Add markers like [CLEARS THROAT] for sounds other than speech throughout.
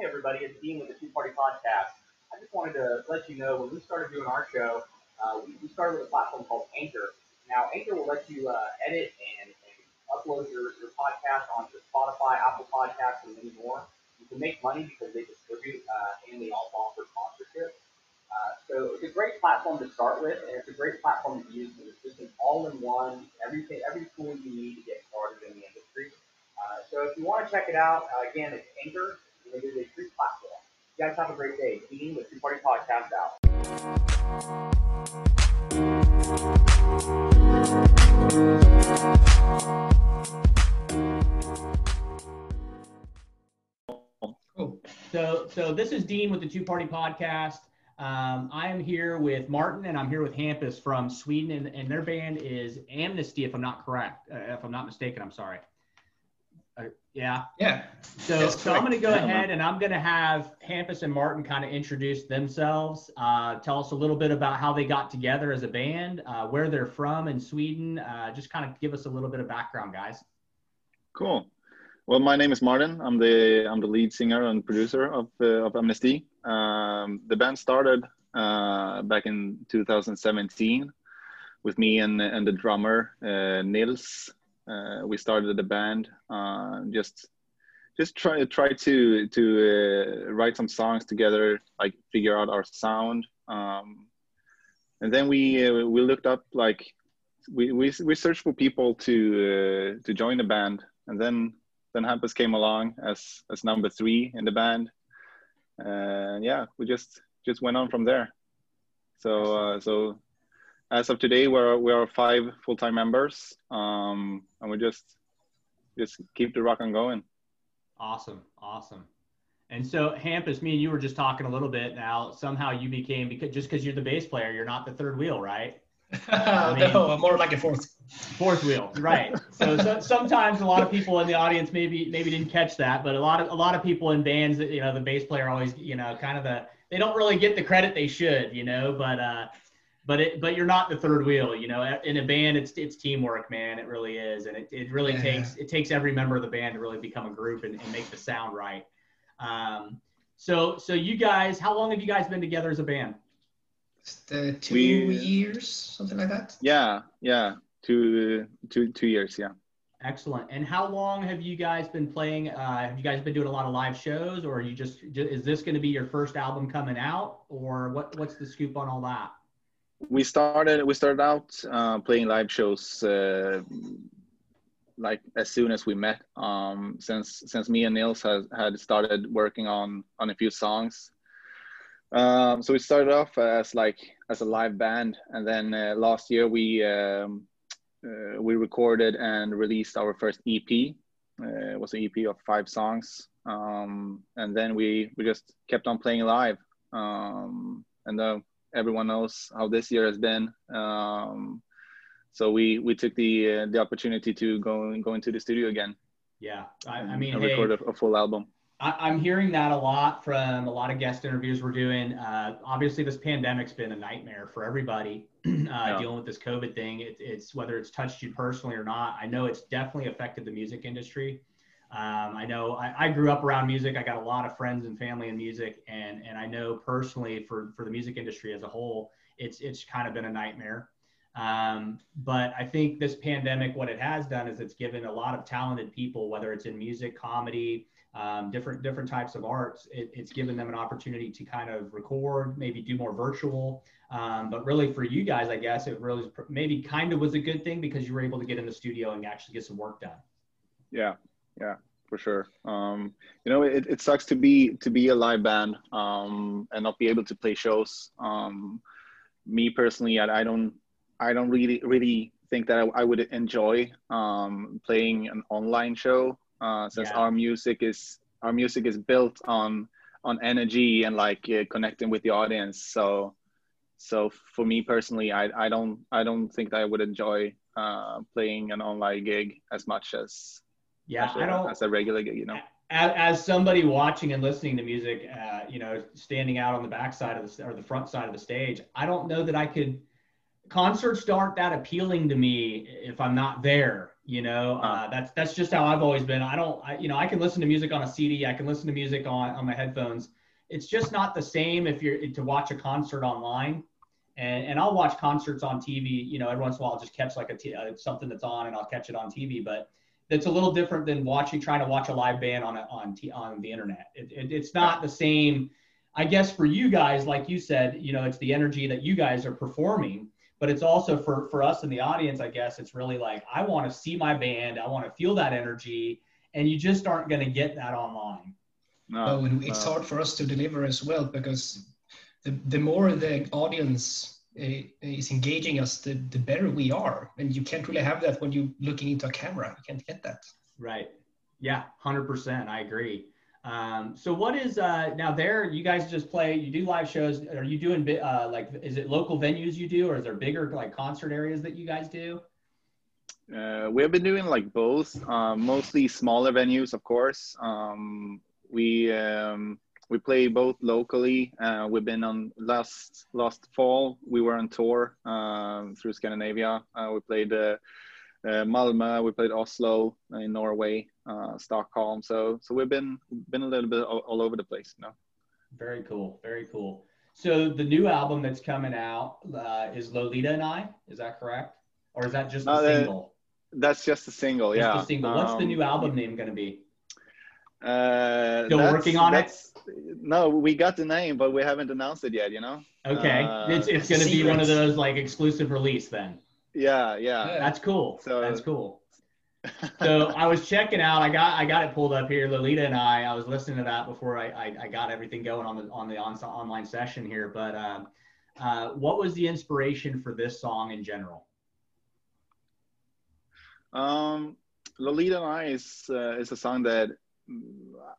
Hey everybody, it's Dean with the Two Party Podcast. I just wanted to let you know when we started doing our show, uh, we, we started with a platform called Anchor. Now Anchor will let you uh, edit and, and upload your, your podcast onto Spotify, Apple Podcasts, and many more. You can make money because they distribute uh, and they also offer sponsorship. Uh, so it's a great platform to start with, and it's a great platform to use because it's just an all-in-one, everything, every tool you need to get started in the industry. Uh, so if you want to check it out, uh, again, it's Anchor. It is a platform. You guys have a great day. Dean with Two Party Podcast out. So, so this is Dean with the Two Party Podcast. Um, I am here with Martin and I'm here with Hampus from Sweden, and, and their band is Amnesti, if I'm not correct, uh, if I'm not mistaken. I'm sorry. Uh, yeah. Yeah. So, so I'm going to go ahead and I'm going to have Hampus and Martin kind of introduce themselves. Uh, tell us a little bit about how they got together as a band, uh, where they're from in Sweden. Uh, just kind of give us a little bit of background, guys. Cool. Well, my name is Martin. I'm the I'm the lead singer and producer of uh, of Amnesti. Um, the band started uh, back in 2017 with me and and the drummer uh, Nils. Uh, we started the band uh, just just try try to to uh, write some songs together, like figure out our sound. Um, and then we we looked up like we, we we searched for people to to join the band, and then then Hampus came along as as number three in the band, and yeah, we just just went on from there. So uh, so as of today, we're we are five full time members, um, and we just just keep the rock on going. Awesome, awesome. And so Hampus, me and you were just talking a little bit. Now somehow you became because just because you're the bass player, you're not the third wheel, right? [LAUGHS] I mean, no, more like a fourth. Fourth wheel, right? So, [LAUGHS] so, sometimes a lot of people in the audience maybe maybe didn't catch that, but a lot of a lot of people in bands, that you know, the bass player always, you know, kind of the they don't really get the credit they should, you know, but uh, but it but you're not the third wheel, you know. In a band, it's it's teamwork, man. It really is, and it, it really yeah. takes it takes every member of the band to really become a group and, and make the sound right. Um, so so you guys, how long have you guys been together as a band? The two we, years, something like that. Yeah, yeah, two, two, two years. Yeah. Excellent. And how long have you guys been playing? Uh, have you guys been doing a lot of live shows, or are you just is this going to be your first album coming out, or what? What's the scoop on all that? We started. We started out uh, playing live shows uh, like as soon as we met. Um, since since me and Nils had had started working on on a few songs, um, so we started off as like as a live band, and then uh, last year we um, uh, we recorded and released our first EP. Uh, it was an EP of five songs, um, and then we we just kept on playing live. Um, and uh, everyone knows how this year has been. Um, so we we took the uh, the opportunity to go go into the studio again. Yeah, I, I mean, and record a, a full album. I, am hearing that a lot from a lot of guest interviews we're doing. Uh, obviously, this pandemic's been a nightmare for everybody [CLEARS THROAT] uh, yeah. dealing with this COVID thing. It, it's whether it's touched you personally or not. I know it's definitely affected the music industry. Um, I know I, I, grew up around music. I got a lot of friends and family in music, and and I know personally for for the music industry as a whole, it's it's kind of been a nightmare. Um, but I think this pandemic, what it has done is it's given a lot of talented people, whether it's in music, comedy, um, different different types of arts, it, it's given them an opportunity to kind of record, maybe do more virtual. Um, but really, for you guys, I guess it really maybe kind of was a good thing because you were able to get in the studio and actually get some work done. Yeah, yeah, for sure. Um, you know, it, it sucks to be to be a live band um, and not be able to play shows. Um, me personally, I, I don't I don't really really think that I, I would enjoy um, playing an online show uh, since yeah. our music is our music is built on on energy and like uh, connecting with the audience so so for me personally i i don't i don't think that i would enjoy uh, playing an online gig as much as yeah I don't, as a regular gig you know as, as somebody watching and listening to music uh, you know standing out on the back side of the or the front side of the stage i don't know that i could concerts aren't that appealing to me if i'm not there You know, uh, that's that's just how I've always been. I don't, I, you know, I can listen to music on a CD. I can listen to music on on my headphones. It's just not the same if you're to watch a concert online. And, and I'll watch concerts on TV. You know, every once in a while, I'll just catch like a t- uh, something that's on, and I'll catch it on TV. But it's a little different than watching trying to watch a live band on a, on t- on the internet. It, it, it's not the same. I guess for you guys, like you said, you know, it's the energy that you guys are performing but it's also for for us in the audience i guess it's really like i want to see my band i want to feel that energy and you just aren't going to get that online no, no it's no. hard for us to deliver as well because the, the more the audience is engaging us the, the better we are and you can't really have that when you're looking into a camera you can't get that right yeah 100% i agree um, so what is uh, now there? You guys just play. You do live shows. Are you doing uh, like? Is it local venues you do, or is there bigger like concert areas that you guys do? Uh, we have been doing like both. Um, mostly smaller venues, of course. Um, we um, we play both locally. Uh, we've been on last last fall. We were on tour um, through Scandinavia. Uh, we played uh, uh, Malmö. We played Oslo in Norway uh, Stockholm. So so we've been been a little bit all, all, over the place, you know. Very cool, very cool. So the new album that's coming out uh, is Lolita and I. Is that correct, or is that just a uh, single? That's just a single, just yeah. A single. What's um, the new album name going to be? Uh, Still working on it. No, we got the name, but we haven't announced it yet. You know. Okay, uh, it's it's going to be one of those like exclusive release then. Yeah, yeah. That's cool. So that's cool [LAUGHS] so I was checking out. I got I got it pulled up here. Lolita and I. I was listening to that before I I, I got everything going on the on the on, online session here. But uh, uh, what was the inspiration for this song in general? Um, Lolita and I is uh, is a song that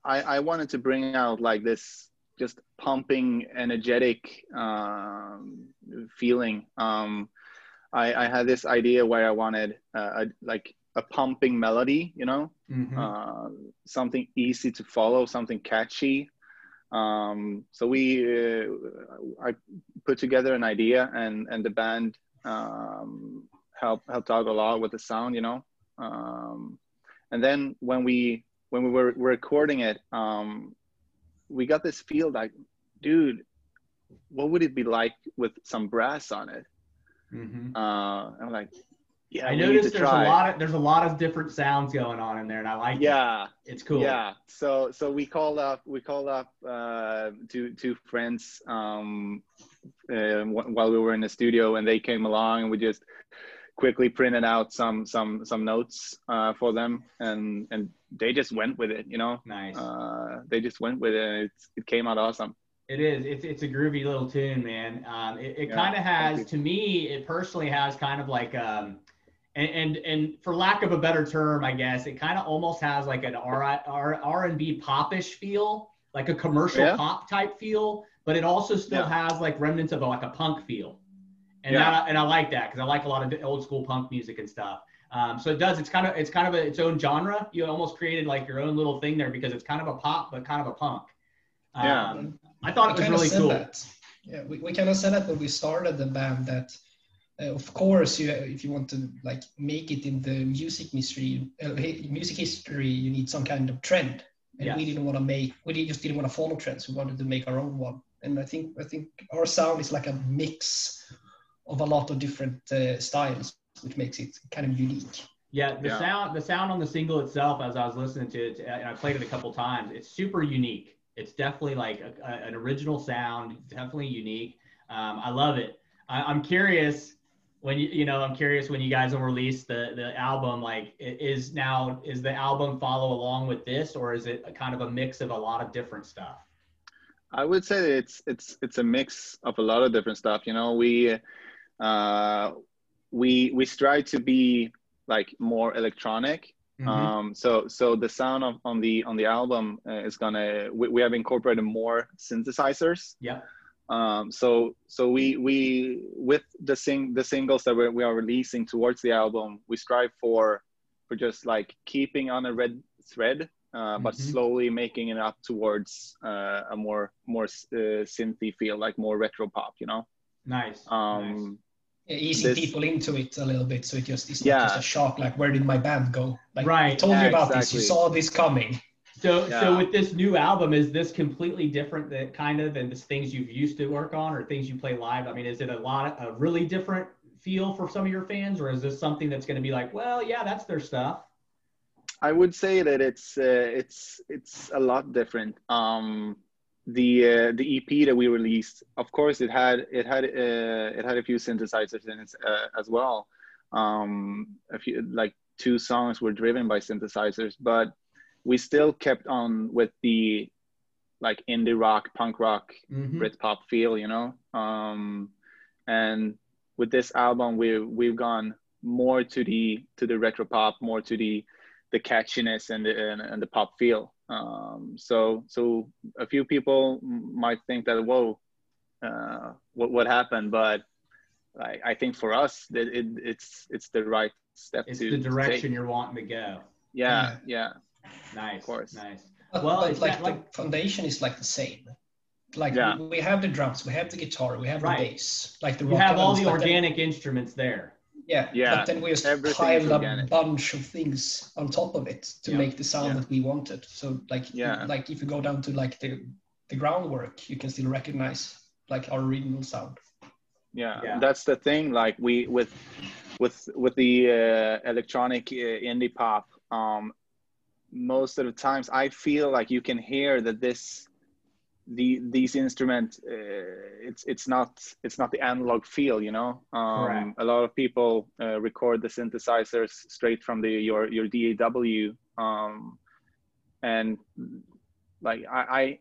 I I wanted to bring out like this just pumping, energetic um, feeling. Um, I, I had this idea where I wanted uh, a, like a pumping melody, you know, mm-hmm. uh, something easy to follow, something catchy. Um, so we, uh, I put together an idea, and and the band um, helped helped out a lot with the sound, you know. Um, and then when we when we were recording it, um, we got this feel like, dude, what would it be like with some brass on it? Mm-hmm. Uh, I'm like, yeah, I noticed there's try. a lot of there's a lot of different sounds going on in there, and I like yeah, it. it's cool. Yeah, so so we called up we called up uh, two two friends um, uh, while we were in the studio, and they came along, and we just quickly printed out some some some notes uh, for them, and and they just went with it, you know. Nice. Uh, they just went with it, it it came out awesome. It is. It's it's a groovy little tune, man. Um, it it yeah, kind of has, to me, it personally has kind of like um and and, and for lack of a better term, I guess it kind of almost has like an R R R and B popish feel, like a commercial yeah. pop type feel, but it also still yeah. has like remnants of a, like a punk feel, and yeah. that, and I like that because I like a lot of old school punk music and stuff. Um, so it does. It's kind of it's kind of a, its own genre. You almost created like your own little thing there because it's kind of a pop but kind of a punk. Um, yeah, I thought it was really cool. That. Yeah, we, we kind of said that when we started the band that uh, of course, you, if you want to like make it in the music history, uh, music history, you need some kind of trend. And yes. we didn't want to make, we didn't, just didn't want to follow trends. We wanted to make our own one. And I think, I think our sound is like a mix of a lot of different uh, styles, which makes it kind of unique. Yeah, the yeah. sound, the sound on the single itself, as I was listening to it, and I played it a couple times, it's super unique. It's definitely like a, a, an original sound, definitely unique. Um, I love it. I, I'm curious when you you know i'm curious when you guys will release the the album like is now is the album follow along with this or is it kind of a mix of a lot of different stuff i would say it's it's it's a mix of a lot of different stuff you know we uh we we strive to be like more electronic mm-hmm. um so so the sound of, on the on the album uh, is gonna we, we have incorporated more synthesizers yeah um, so so we we with the sing the singles that we're, we are releasing towards the album, we strive for for just like keeping on a red thread, uh, but mm-hmm. slowly making it up towards uh, a more more uh, synthy feel, like more retro pop, you know. Nice. Um, nice. Easing This- people into it a little bit, so it just it's Yeah. not just a shock. Like, where did my band go? Like, Right. I told Yeah, you about this. You saw this coming. So, Yeah. so with this new album, is this completely different that kind of than the things you've used to work on or things you play live? I mean, is it a lot of a really different feel for some of your fans, or is this something that's going to be like, well, yeah, that's their stuff? I would say that it's uh, it's it's a lot different. Um, the uh, the EP that we released, of course, it had it had uh, it had a few synthesizers in it uh, as well. Um, a few like two songs were driven by synthesizers, but we still kept on with the like indie rock, punk rock, Mhm. Britpop feel, you know. Um, and with this album, we we've gone more to the to the retro pop, more to the the catchiness and the and, and the pop feel. Um, so so a few people might think that whoa, uh, what what happened? But I, I think for us that it, it's it's the right step It's to the direction take. you're wanting to go. Yeah, yeah, Nice, Of course. nice. But, Well, but it's like the foundation is like the same. Like Yeah. we, we have the drums, we have the guitar, we have Right. the bass, like the You have all the but then- organic instruments there. Yeah, Yeah, But then we just everything piled up a bunch of things on top of it to Yeah. make the sound Yeah. that we wanted. So like Yeah. like if you go down to like the the groundwork, you can still recognize like our original sound. yeah Yeah. that's the thing like we with with with the uh, electronic uh, indie pop um most of the times i feel like you can hear that this the these instruments uh, it's it's not it's not the analog feel you know um a lot of people uh, record the synthesizers straight from the your your daw um and like i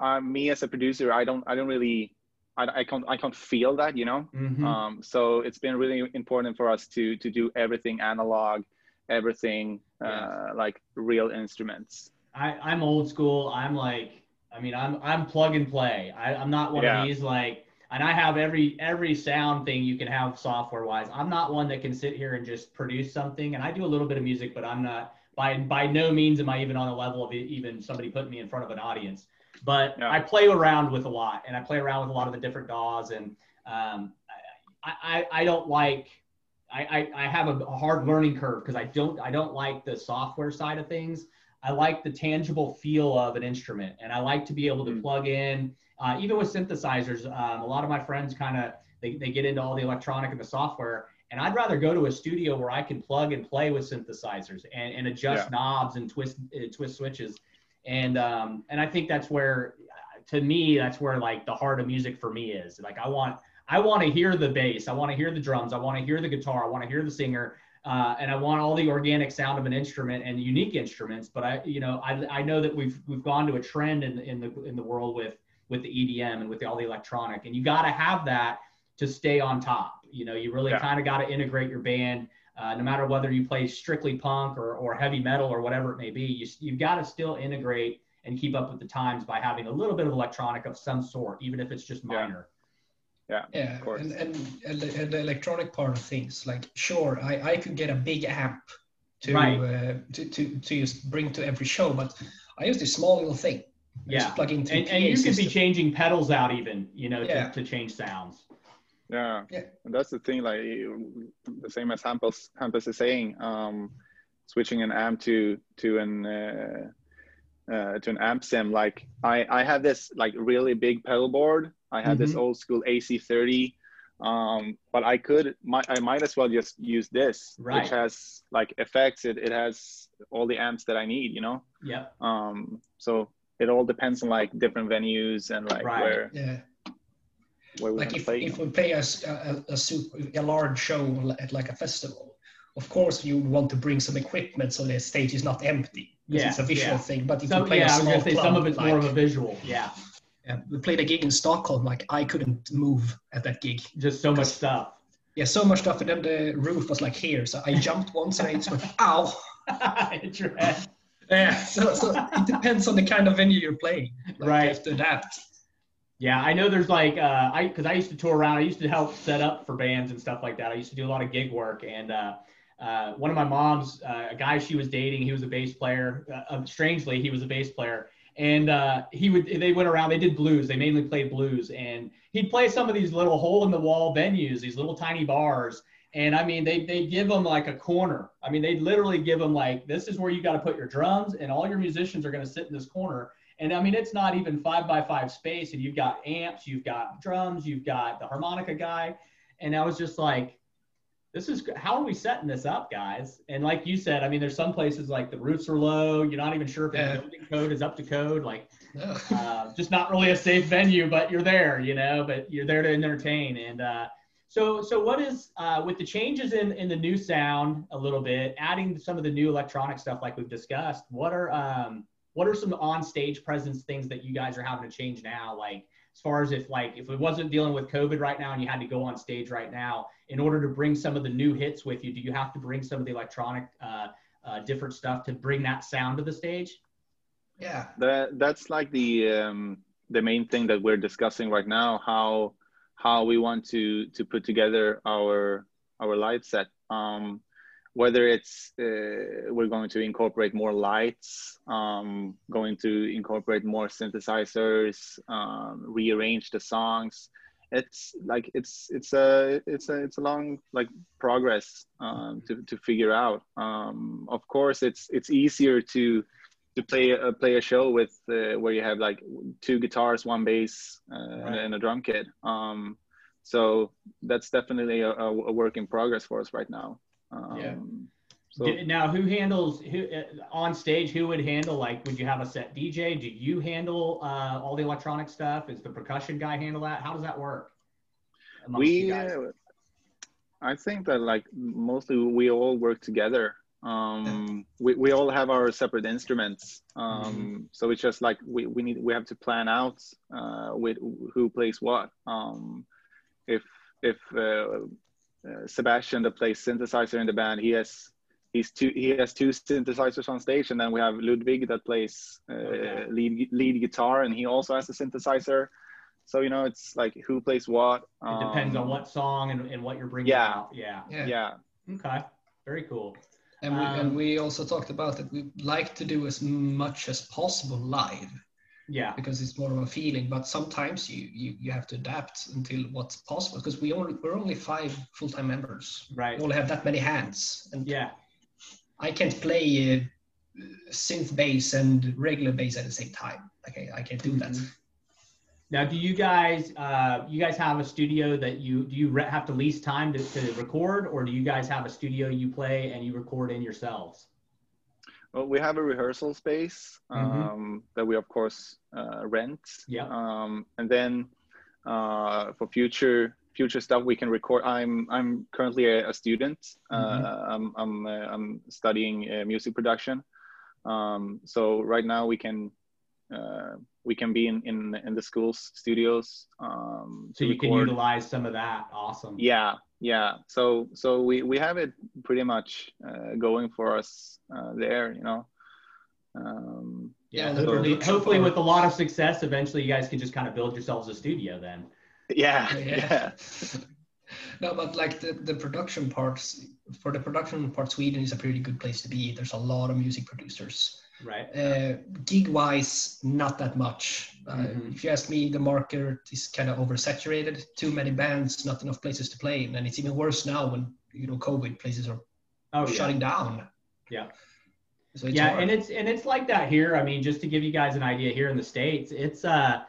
i uh, me as a producer i don't i don't really I, I can't I can't feel that, you know. Mhm. Um, so it's been really important for us to to do everything analog, everything uh, like real instruments. I, I'm old school. I'm like, I mean, I'm I'm plug and play. I, I'm not one Yeah. of these like, and I have every every sound thing you can have software wise. I'm not one that can sit here and just produce something. And I do a little bit of music, but I'm not by by no means am I even on the level of even somebody putting me in front of an audience. But Yeah. I play around with a lot, and I play around with a lot of the different DAWs, and um, I, I I don't like. I, I, I have a, a hard learning curve because I don't I don't like the software side of things. I like the tangible feel of an instrument, and I like to be able to Mm. plug in. Uh, even with synthesizers, um, a lot of my friends kind of they, they get into all the electronic and the software, and I'd rather go to a studio where I can plug and play with synthesizers and, and adjust Yeah. knobs and twist uh, twist switches, and um, and I think that's where, to me, that's where like the heart of music for me is. Like I want I want to hear the bass, I want to hear the drums, I want to hear the guitar, I want to hear the singer, uh, and I want all the organic sound of an instrument and unique instruments. But I, you know, I, I know that we've we've gone to a trend in in the in the world with with the EDM and with all the electronic, and you got to have that to stay on top. You know, you really Yeah. kind of got to integrate your band. Uh, no matter whether you play strictly punk or, or heavy metal or whatever it may be, you, you've got to still integrate and keep up with the times by having a little bit of electronic of some sort, even if it's just Yeah. Minor. Yeah, Of course. and, and and the, electronic part of things, like sure, I, I could get a big amp to Right. uh, to, to to just bring to every show, but I use this small little thing. I Yeah. just plug into And, and PA you could be changing pedals out even, you know, Yeah. to, to change sounds. Yeah. Yeah. And that's the thing, like the same as Hampus Hampus is saying, um, switching an amp to to an uh, uh, to an amp sim. Like I I have this like really big pedal board. I have this Mhm. old school AC30. Um, but I could, might, I might as well just use this, Right. which has like effects. It, it has all the amps that I need, you know? Yeah. Um, so it all depends on like different venues and like Right. where, Yeah, where we like if, play. if we play a a super, a large show at like a festival, of course you want to bring some equipment so the stage is not empty. 'Cause Yeah, it's a visual yeah. thing. But if So you play yeah, a I was small gonna say club, some of it's more of a visual. Yeah. yeah, we played a gig in Stockholm. Like I couldn't move at that gig. Just so much stuff. Yeah, so much stuff, and then the roof was like here. So I jumped once and I just went, ow. Hit your head. Yeah, so, so it depends on the kind of venue you're playing. Like, Right. You have to adapt. Yeah, I know there's like uh, I because I used to tour around. I used to help set up for bands and stuff like that. I used to do a lot of gig work, and uh, uh, one of my mom's uh, a guy she was dating, he was a bass player. Uh, strangely, he was a bass player, and uh, he would they went around they did blues they mainly played blues. And he'd play some of these little hole in the wall venues these little tiny bars. And i mean they they give them like a corner. I mean they literally give them like this is where you got to put your drums and all your musicians are going to sit in this corner. And i mean it's not even five by five space and you've got amps you've got drums you've got the harmonica guy. And i was just like this is how are we setting this up, guys? And like you said, I mean, there's some places like the roofs are low. You're not even sure if the building code is up to code. Like, uh, just not really a safe venue, but you're there, you know. But you're there to entertain. And uh, so, so what is uh, with the changes in in the new sound a little bit, adding some of the new electronic stuff like we've discussed? What are um, what are some on stage presence things that you guys are having to change now? Like as far as if like if it wasn't dealing with COVID right now and you had to go on stage right now, in order to bring some of the new hits with you, do you have to bring some of the electronic uh, uh, different stuff to bring that sound to the stage? Yeah, that that's like the um, the main thing that we're discussing right now. How how we want to to put together our our live set. Um, whether it's uh, we're going to incorporate more lights, um, going to incorporate more synthesizers, um, rearrange the songs. It's like it's it's a it's a it's a long like progress um, to to figure out. Um, of course, it's it's easier to to play a play a show with uh, where you have like two guitars, one bass, uh, right. and a drum kit. Um, so that's definitely a, a work in progress for us right now. Um, yeah. So, now, who handles who uh, on stage? Who would handle like? Would you have a set DJ? Do you handle uh, all the electronic stuff? Is the percussion guy handle that? How does that work? We, uh, I think that like mostly we all work together. Um, we, we all have our separate instruments. Um, mm-hmm. So it's just like we, we need we have to plan out uh, with who plays what. Um, if if uh, uh, Sebastian that plays synthesizer in the band. He has he's two he has two synthesizers on stage, and then we have Ludwig that plays uh, okay. lead lead guitar, and he also has a synthesizer. So you know, it's like who plays what. Um, it depends on um, what song and, and what you're bringing yeah, out. Yeah. yeah. Yeah. Okay. Very cool. And we, um, and we also talked about that we like to do as much as possible live yeah. because it's more of a feeling but sometimes you you, you have to adapt until what's possible because we only we're only five full-time members. Right. We only have that many hands and yeah. I can't play uh, synth bass and regular bass at the same time. Okay i can't do that. Mm-hmm. now do you guys uh, you guys have a studio that you do you re- have to lease time to, to record or do you guys have a studio you play and you record in yourselves well, we have a rehearsal space mm-hmm. um, mm-hmm. that we, of course, uh, rent. Yeah. Um, and then uh, for future future stuff, we can record. I'm I'm currently a, a student. Uh, mm-hmm. Uh, I'm I'm uh, I'm studying uh, music production. Um, so right now we can we can be in, in in the school's studios. Um, so you record. can utilize some of that. Awesome. Yeah, yeah so so we we have it pretty much uh, going for us uh, there you know? Um, yeah so, hopefully, hopefully with a lot of success eventually you guys can just kind of build yourselves a studio then. Yeah [LAUGHS] yeah, no but like the, the production parts for the production part sweden is a pretty good place to be. There's a lot of music producers Right. Uh, gig wise, not that much. Uh, mm-hmm. If you ask me, the market is kind of oversaturated. Too many bands, not enough places to play, and it's even worse now when you know COVID places are oh, shutting yeah. down. Yeah. So yeah, hard. and it's and it's like that here. I mean, just to give you guys an idea, here in the states, it's uh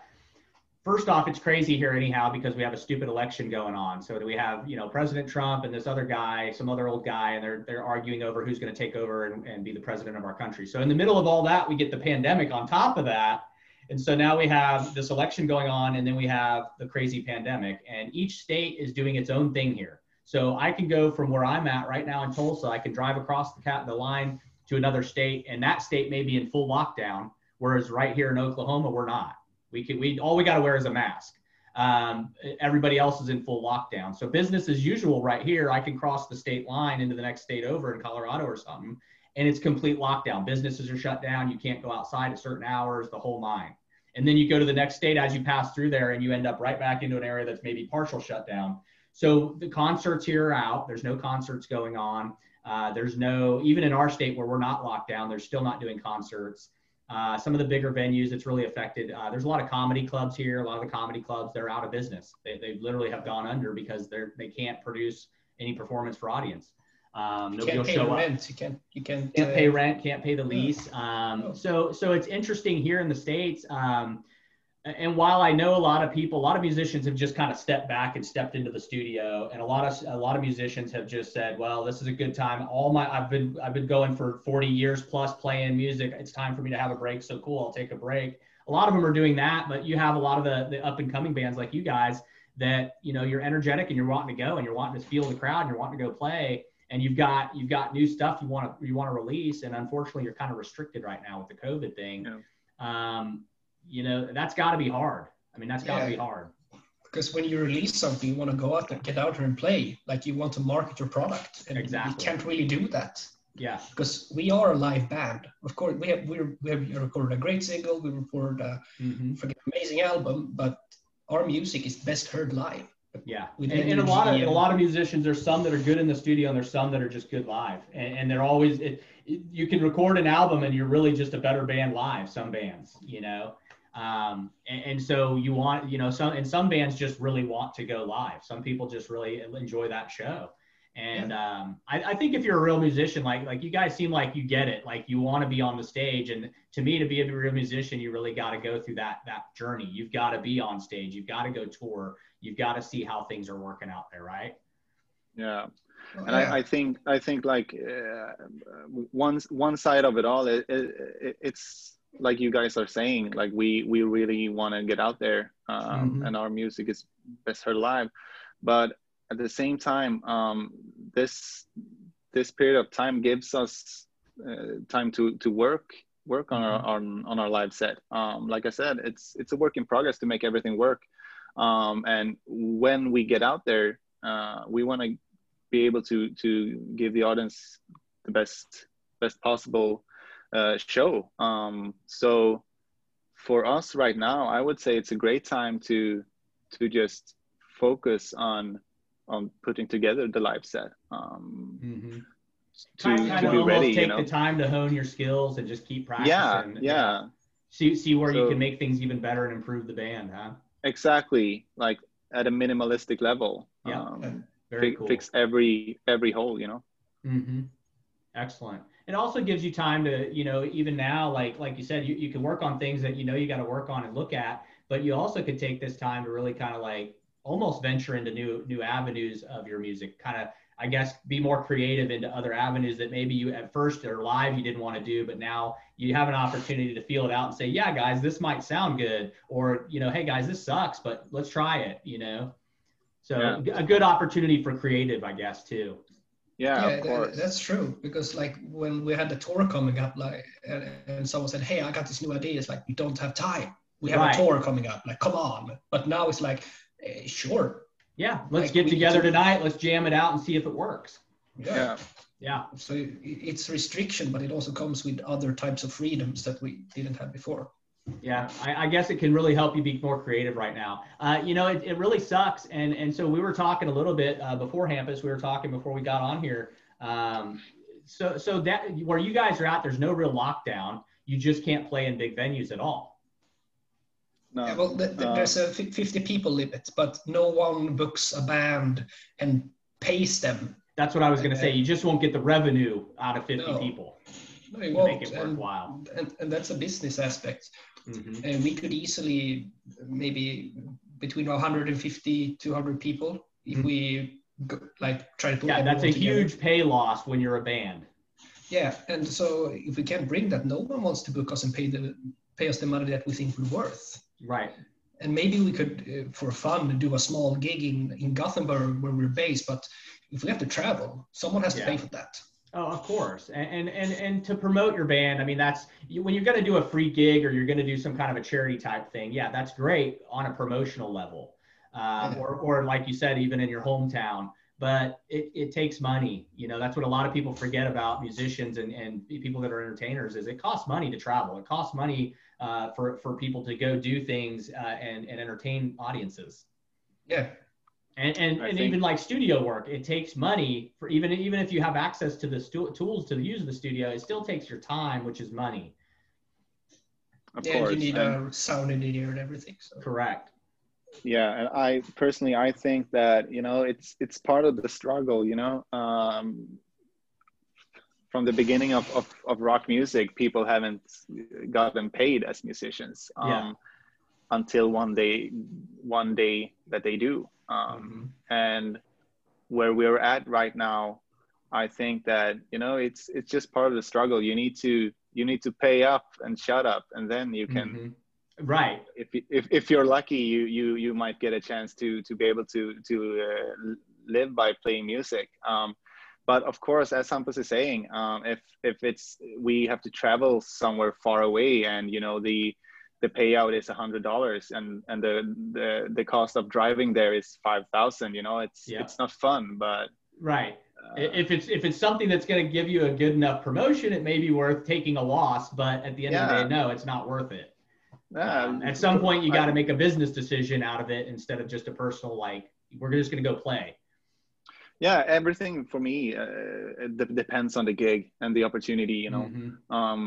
first off, it's crazy here anyhow because we have a stupid election going on. So we have, you know, President Trump and this other guy, some other old guy, and they're they're arguing over who's going to take over and, and be the president of our country. So in the middle of all that, we get the pandemic on top of that. And so now we have this election going on, and then we have the crazy pandemic, and each state is doing its own thing here. So I can go from where I'm at right now in Tulsa, I can drive across the cat the line to another state, and that state may be in full lockdown, whereas right here in Oklahoma, we're not. We can we all we got to wear is a mask. Um, everybody else is in full lockdown. So business as usual right here. I can cross the state line into the next state over in Colorado or something, and it's complete lockdown. Businesses are shut down. You can't go outside at certain hours. The whole nine. And then you go to the next state as you pass through there, and you end up right back into an area that's maybe partial shutdown. So the concerts here are out. There's no concerts going on. Uh, there's no even in our state where we're not locked down. They're still not doing concerts. Uh, some of the bigger venues, it's really affected. Uh, there's a lot of comedy clubs here. A lot of the comedy clubs, they're out of business. They, they literally have gone under because they're they can't produce any performance for audience. Um, you can't pay show rent. Up. You can't. You can't, can't uh, pay rent. Can't pay the lease. Oh. Um, so so it's interesting here in the states. Um, and while I know a lot of people, a lot of musicians have just kind of stepped back and stepped into the studio, and a lot of a lot of musicians have just said, "Well, this is a good time. All my I've been I've been going for 40 years plus playing music. It's time for me to have a break. So cool, I'll take a break." A lot of them are doing that, but you have a lot of the the up and coming bands like you guys that you know you're energetic and you're wanting to go and you're wanting to feel the crowd and you're wanting to go play and you've got you've got new stuff you want to you want to release and unfortunately you're kind of restricted right now with the covid thing Yeah. um, you know that's got to be hard. I mean that's got to Yeah. be hard. Because when you release something, you want to go out and get out there and play. Like you want to market your product, and Exactly. you can't really do that. Yeah. Because we are a live band. Of course, we have we're, we have recorded a great single, we recorded a hmm freaking amazing album, but our music is best heard live. yeah. And, and a lot of a lot of musicians there's some that are good in the studio and there's some that are just good live. And, and they're always it, it, you can record an album and you're really just a better band live some bands you know um, and, and so you want you know some and some bands just really want to go live. Some people just really enjoy that show. And um, I, I think if you're a real musician like like you guys seem like you get it. Like you want to be on the stage. And to me to be a real musician you really got to go through that that journey. You've got to be on stage. You've got to go tour. You've got to see how things are working out there right? Yeah. And yeah. I, I think I think like uh, one one side of it all it, it, it, it's like you guys are saying like we we really want to get out there um, Mhm. and our music is best heard live. But at the same time um, this this period of time gives us uh, time to to work work on our on, on our live set. Um, like i said it's it's a work in progress to make everything work. Um, and when we get out there uh, we want to be able to to give the audience the best best possible uh, show. Um, so for us right now, I would say it's a great time to to just focus on on putting together the live set. Um, mm-hmm. to, kind, to kind of be almost ready, take you know. the time to hone your skills and just keep practicing Yeah, yeah, see see where you can make things even better and improve the band huh exactly. Like at a minimalistic level. Yeah. Um, very fi- cool Fix every every hole, you know. Mm-hmm. Excellent. It also gives you time to, you know, even now, like like you said, you, you can work on things that you know you got to work on and look at, but you also could take this time to really kind of like almost venture into new new avenues of your music. Kind of, I guess, be more creative into other avenues that maybe you at first or live you didn't want to do, but now you have an opportunity to feel it out and say, yeah, guys, this might sound good, or you know, hey guys, this sucks, but let's try it. You know. So Yeah. a good opportunity for creative, I guess, too. Yeah, yeah, of tha- course. that's true. Because like when we had the tour coming up, like and, and someone said, "Hey, I got this new idea." It's like we don't have time. We have Right. a tour coming up. Like, come on. But now it's like, eh, sure. Yeah, let's Like, get together to- tonight. Let's jam it out and see if it works. yeah. Yeah, So i- it's restriction, but it also comes with other types of freedoms that we didn't have before. Yeah. I, I guess it can really help you be more creative right now. Uh, you know, it, it really sucks. And and so we were talking a little bit uh, before Hampus. We were talking before we got on here. Um, so so that where you guys are at, there's no real lockdown. You just can't play in big venues at all. No. Yeah, well, th- th- uh, there's a 50 people limit, but no one books a band and pays them. That's what I was going to say. You just won't get the revenue out of 50 No. people No, you to make won't. it And, worthwhile. and, and that's a business aspect. Mhm. And we could easily maybe between 150 200 people if Mhm. we go, like try to put Yeah, that's a together. huge pay loss when you're a band. yeah and so if we can't bring that no one wants to book us and pay the pay us the money that we think we're worth Right. and maybe we could uh, for fun do a small gig in, in gothenburg where we're based but if we have to travel someone has to pay for that Oh, of course, and and and, and to promote your band, I mean, that's when you're going to do a free gig or you're going to do some kind of a charity type thing. Yeah, that's great on a promotional level, Yeah. or or like you said, even in your hometown. But it, it takes money. You know, that's what a lot of people forget about musicians and, and people that are entertainers is it costs money to travel. It costs money uh, for for people to go do things uh, and and entertain audiences. yeah And and, and think- even like studio work, it takes money for even even if you have access to the stu- tools to use the studio, it still takes your time, which is money. of yeah, course. you need and- a sound engineer and everything. So. Correct. yeah and i personally i think that you know it's it's part of the struggle you know um from the beginning of, of, of rock music people haven't gotten paid as musicians um Yeah. until one day one day that they do um Mhm. and where we're at right now i think that you know it's it's just part of the struggle you need to you need to pay up and shut up and then you can Mhm. Right. if, if if you're lucky, you you you might get a chance to to be able to to uh, live by playing music. Um, but of course, as Hampus is saying, um, if if it's we have to travel somewhere far away, and you know the the payout is a hundred dollars, and and the the the cost of driving there is five thousand. You know, it's Yeah. it's not fun, but Right. uh, if it's if it's something that's going to give you a good enough promotion, it may be worth taking a loss. But at the end of the day, no, it's not worth it. yeah, Um, at some point, you got to make a business decision out of it instead of just a personal like we're just going to go play. yeah, everything for me uh, de- depends on the gig and the opportunity. You know. Mhm. um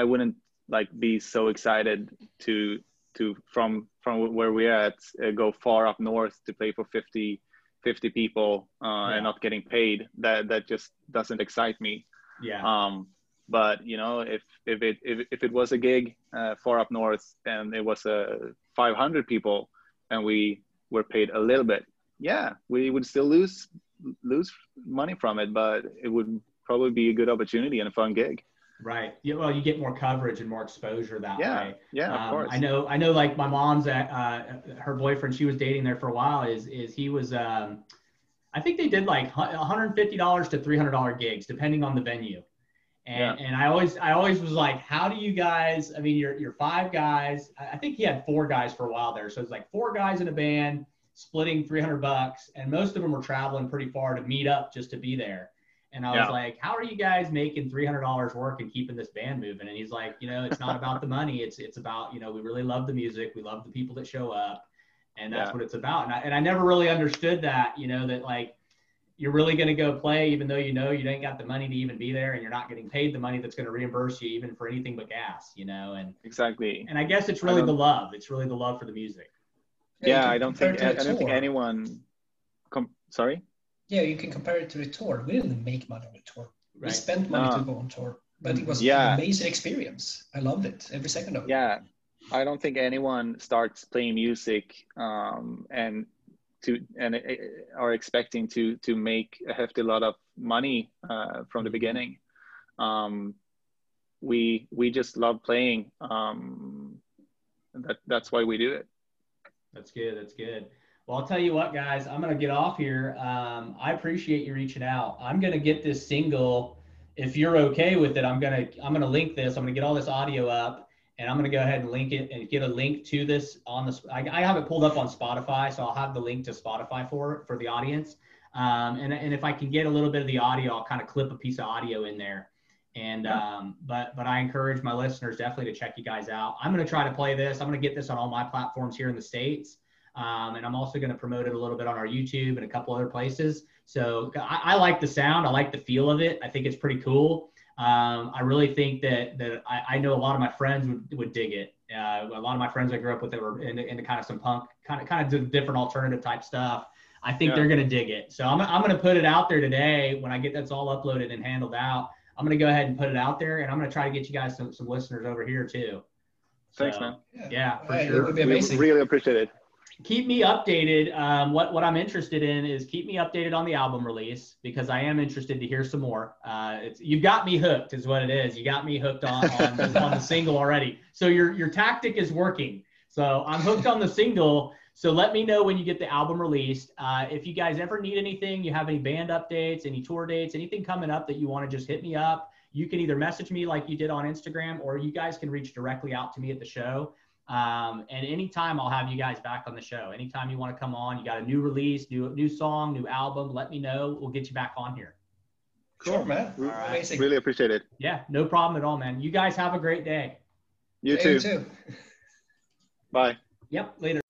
i wouldn't like be so excited to to from from where we're at uh, go far up north to play for 50 50 people uh, Yeah. and not getting paid that that just doesn't excite me Yeah. um but you know if if it if, if it was a gig uh, far up north and it was a uh, 500 people and we were paid a little bit yeah we would still lose lose money from it but it would probably be a good opportunity and a fun gig Right. Yeah, well, you get more coverage and more exposure that yeah way. yeah of Um, course I know. I know. Like my mom's, at, uh, her boyfriend, she was dating there for a while. Is is he was? Um, I think they did like one hundred fifty dollars to three hundred dollar gigs, depending on the venue. And and I always I always was like, how do you guys? I mean, you're you're five guys. I think he had four guys for a while there, so it's like four guys in a band splitting three hundred bucks, and most of them were traveling pretty far to meet up just to be there. And I was Yeah. like, how are you guys making three hundred dollars work and keeping this band moving? And he's like, you know, it's not about the money. It's it's about you know we really love the music. We love the people that show up, and that's Yeah. what it's about. And I and I never really understood that. You know that like you're really going to go play even though you know you ain't got the money to even be there and you're not getting paid the money that's going to reimburse you even for anything but gas you know and exactly and i guess it's really the love it's really the love for the music you yeah i don't think i, I don't think anyone com- sorry Yeah, you can compare it to the tour. We didn't make money on the tour. We spent money to go on tour, but it was Yeah. an amazing experience. I loved it every second of it. yeah i don't think anyone starts playing music um, and to and uh, are expecting to to make a hefty lot of money uh, from the Mhm. beginning um, we we just love playing um, that that's why we do it That's good. That's good. Well, I'll tell you what, guys, I'm going to get off here. Um, I appreciate you reaching out. I'm going to get this single. If you're okay with it, I'm going to, I'm going to link this. I'm going to get all this audio up and I'm going to go ahead and link it and get a link to this on the, I, I have it pulled up on Spotify. So I'll have the link to Spotify for, for the audience. Um, and, and if I can get a little bit of the audio, I'll kind of clip a piece of audio in there. And, um, but, but I encourage my listeners definitely to check you guys out. I'm going to try to play this. I'm going to get this on all my platforms here in the States. Um, and I'm also going to promote it a little bit on our YouTube and a couple other places. So I, I like the sound. I like the feel of it. I think it's pretty cool. Um, I really think that that I, I know a lot of my friends would, would dig it. Uh, a lot of my friends I grew up with that were into, into kind of some punk, kind of kind of different alternative type stuff. I think Yeah. they're going to dig it. So I'm, I'm going to put it out there today when I get that's all uploaded and handled out. I'm going to go ahead and put it out there, and I'm going to try to get you guys some, some listeners over here too. thanks So, man Yeah, for Uh, sure. It would we really appreciate it keep me updated. Um, what what I'm interested in is keep me updated on the album release because I am interested to hear some more. Uh, it's you've got me hooked, is what it is. You got me hooked on on, the, on the [LAUGHS] single already. So your your tactic is working. So I'm hooked on the single. So let me know when you get the album released. Uh, if you guys ever need anything, you have any band updates, any tour dates, anything coming up that you want to just hit me up. You can either message me like you did on Instagram, or you guys can reach directly out to me at the show. Um, and anytime I'll have you guys back on the show. Anytime you want to come on, you got a new release, new new song, new album, let me know. We'll get you back on here. Sure, man. All right. Amazing. really appreciate it Yeah, no problem at all, man. You guys have a great day. you Yeah, too too. bye Yep, later.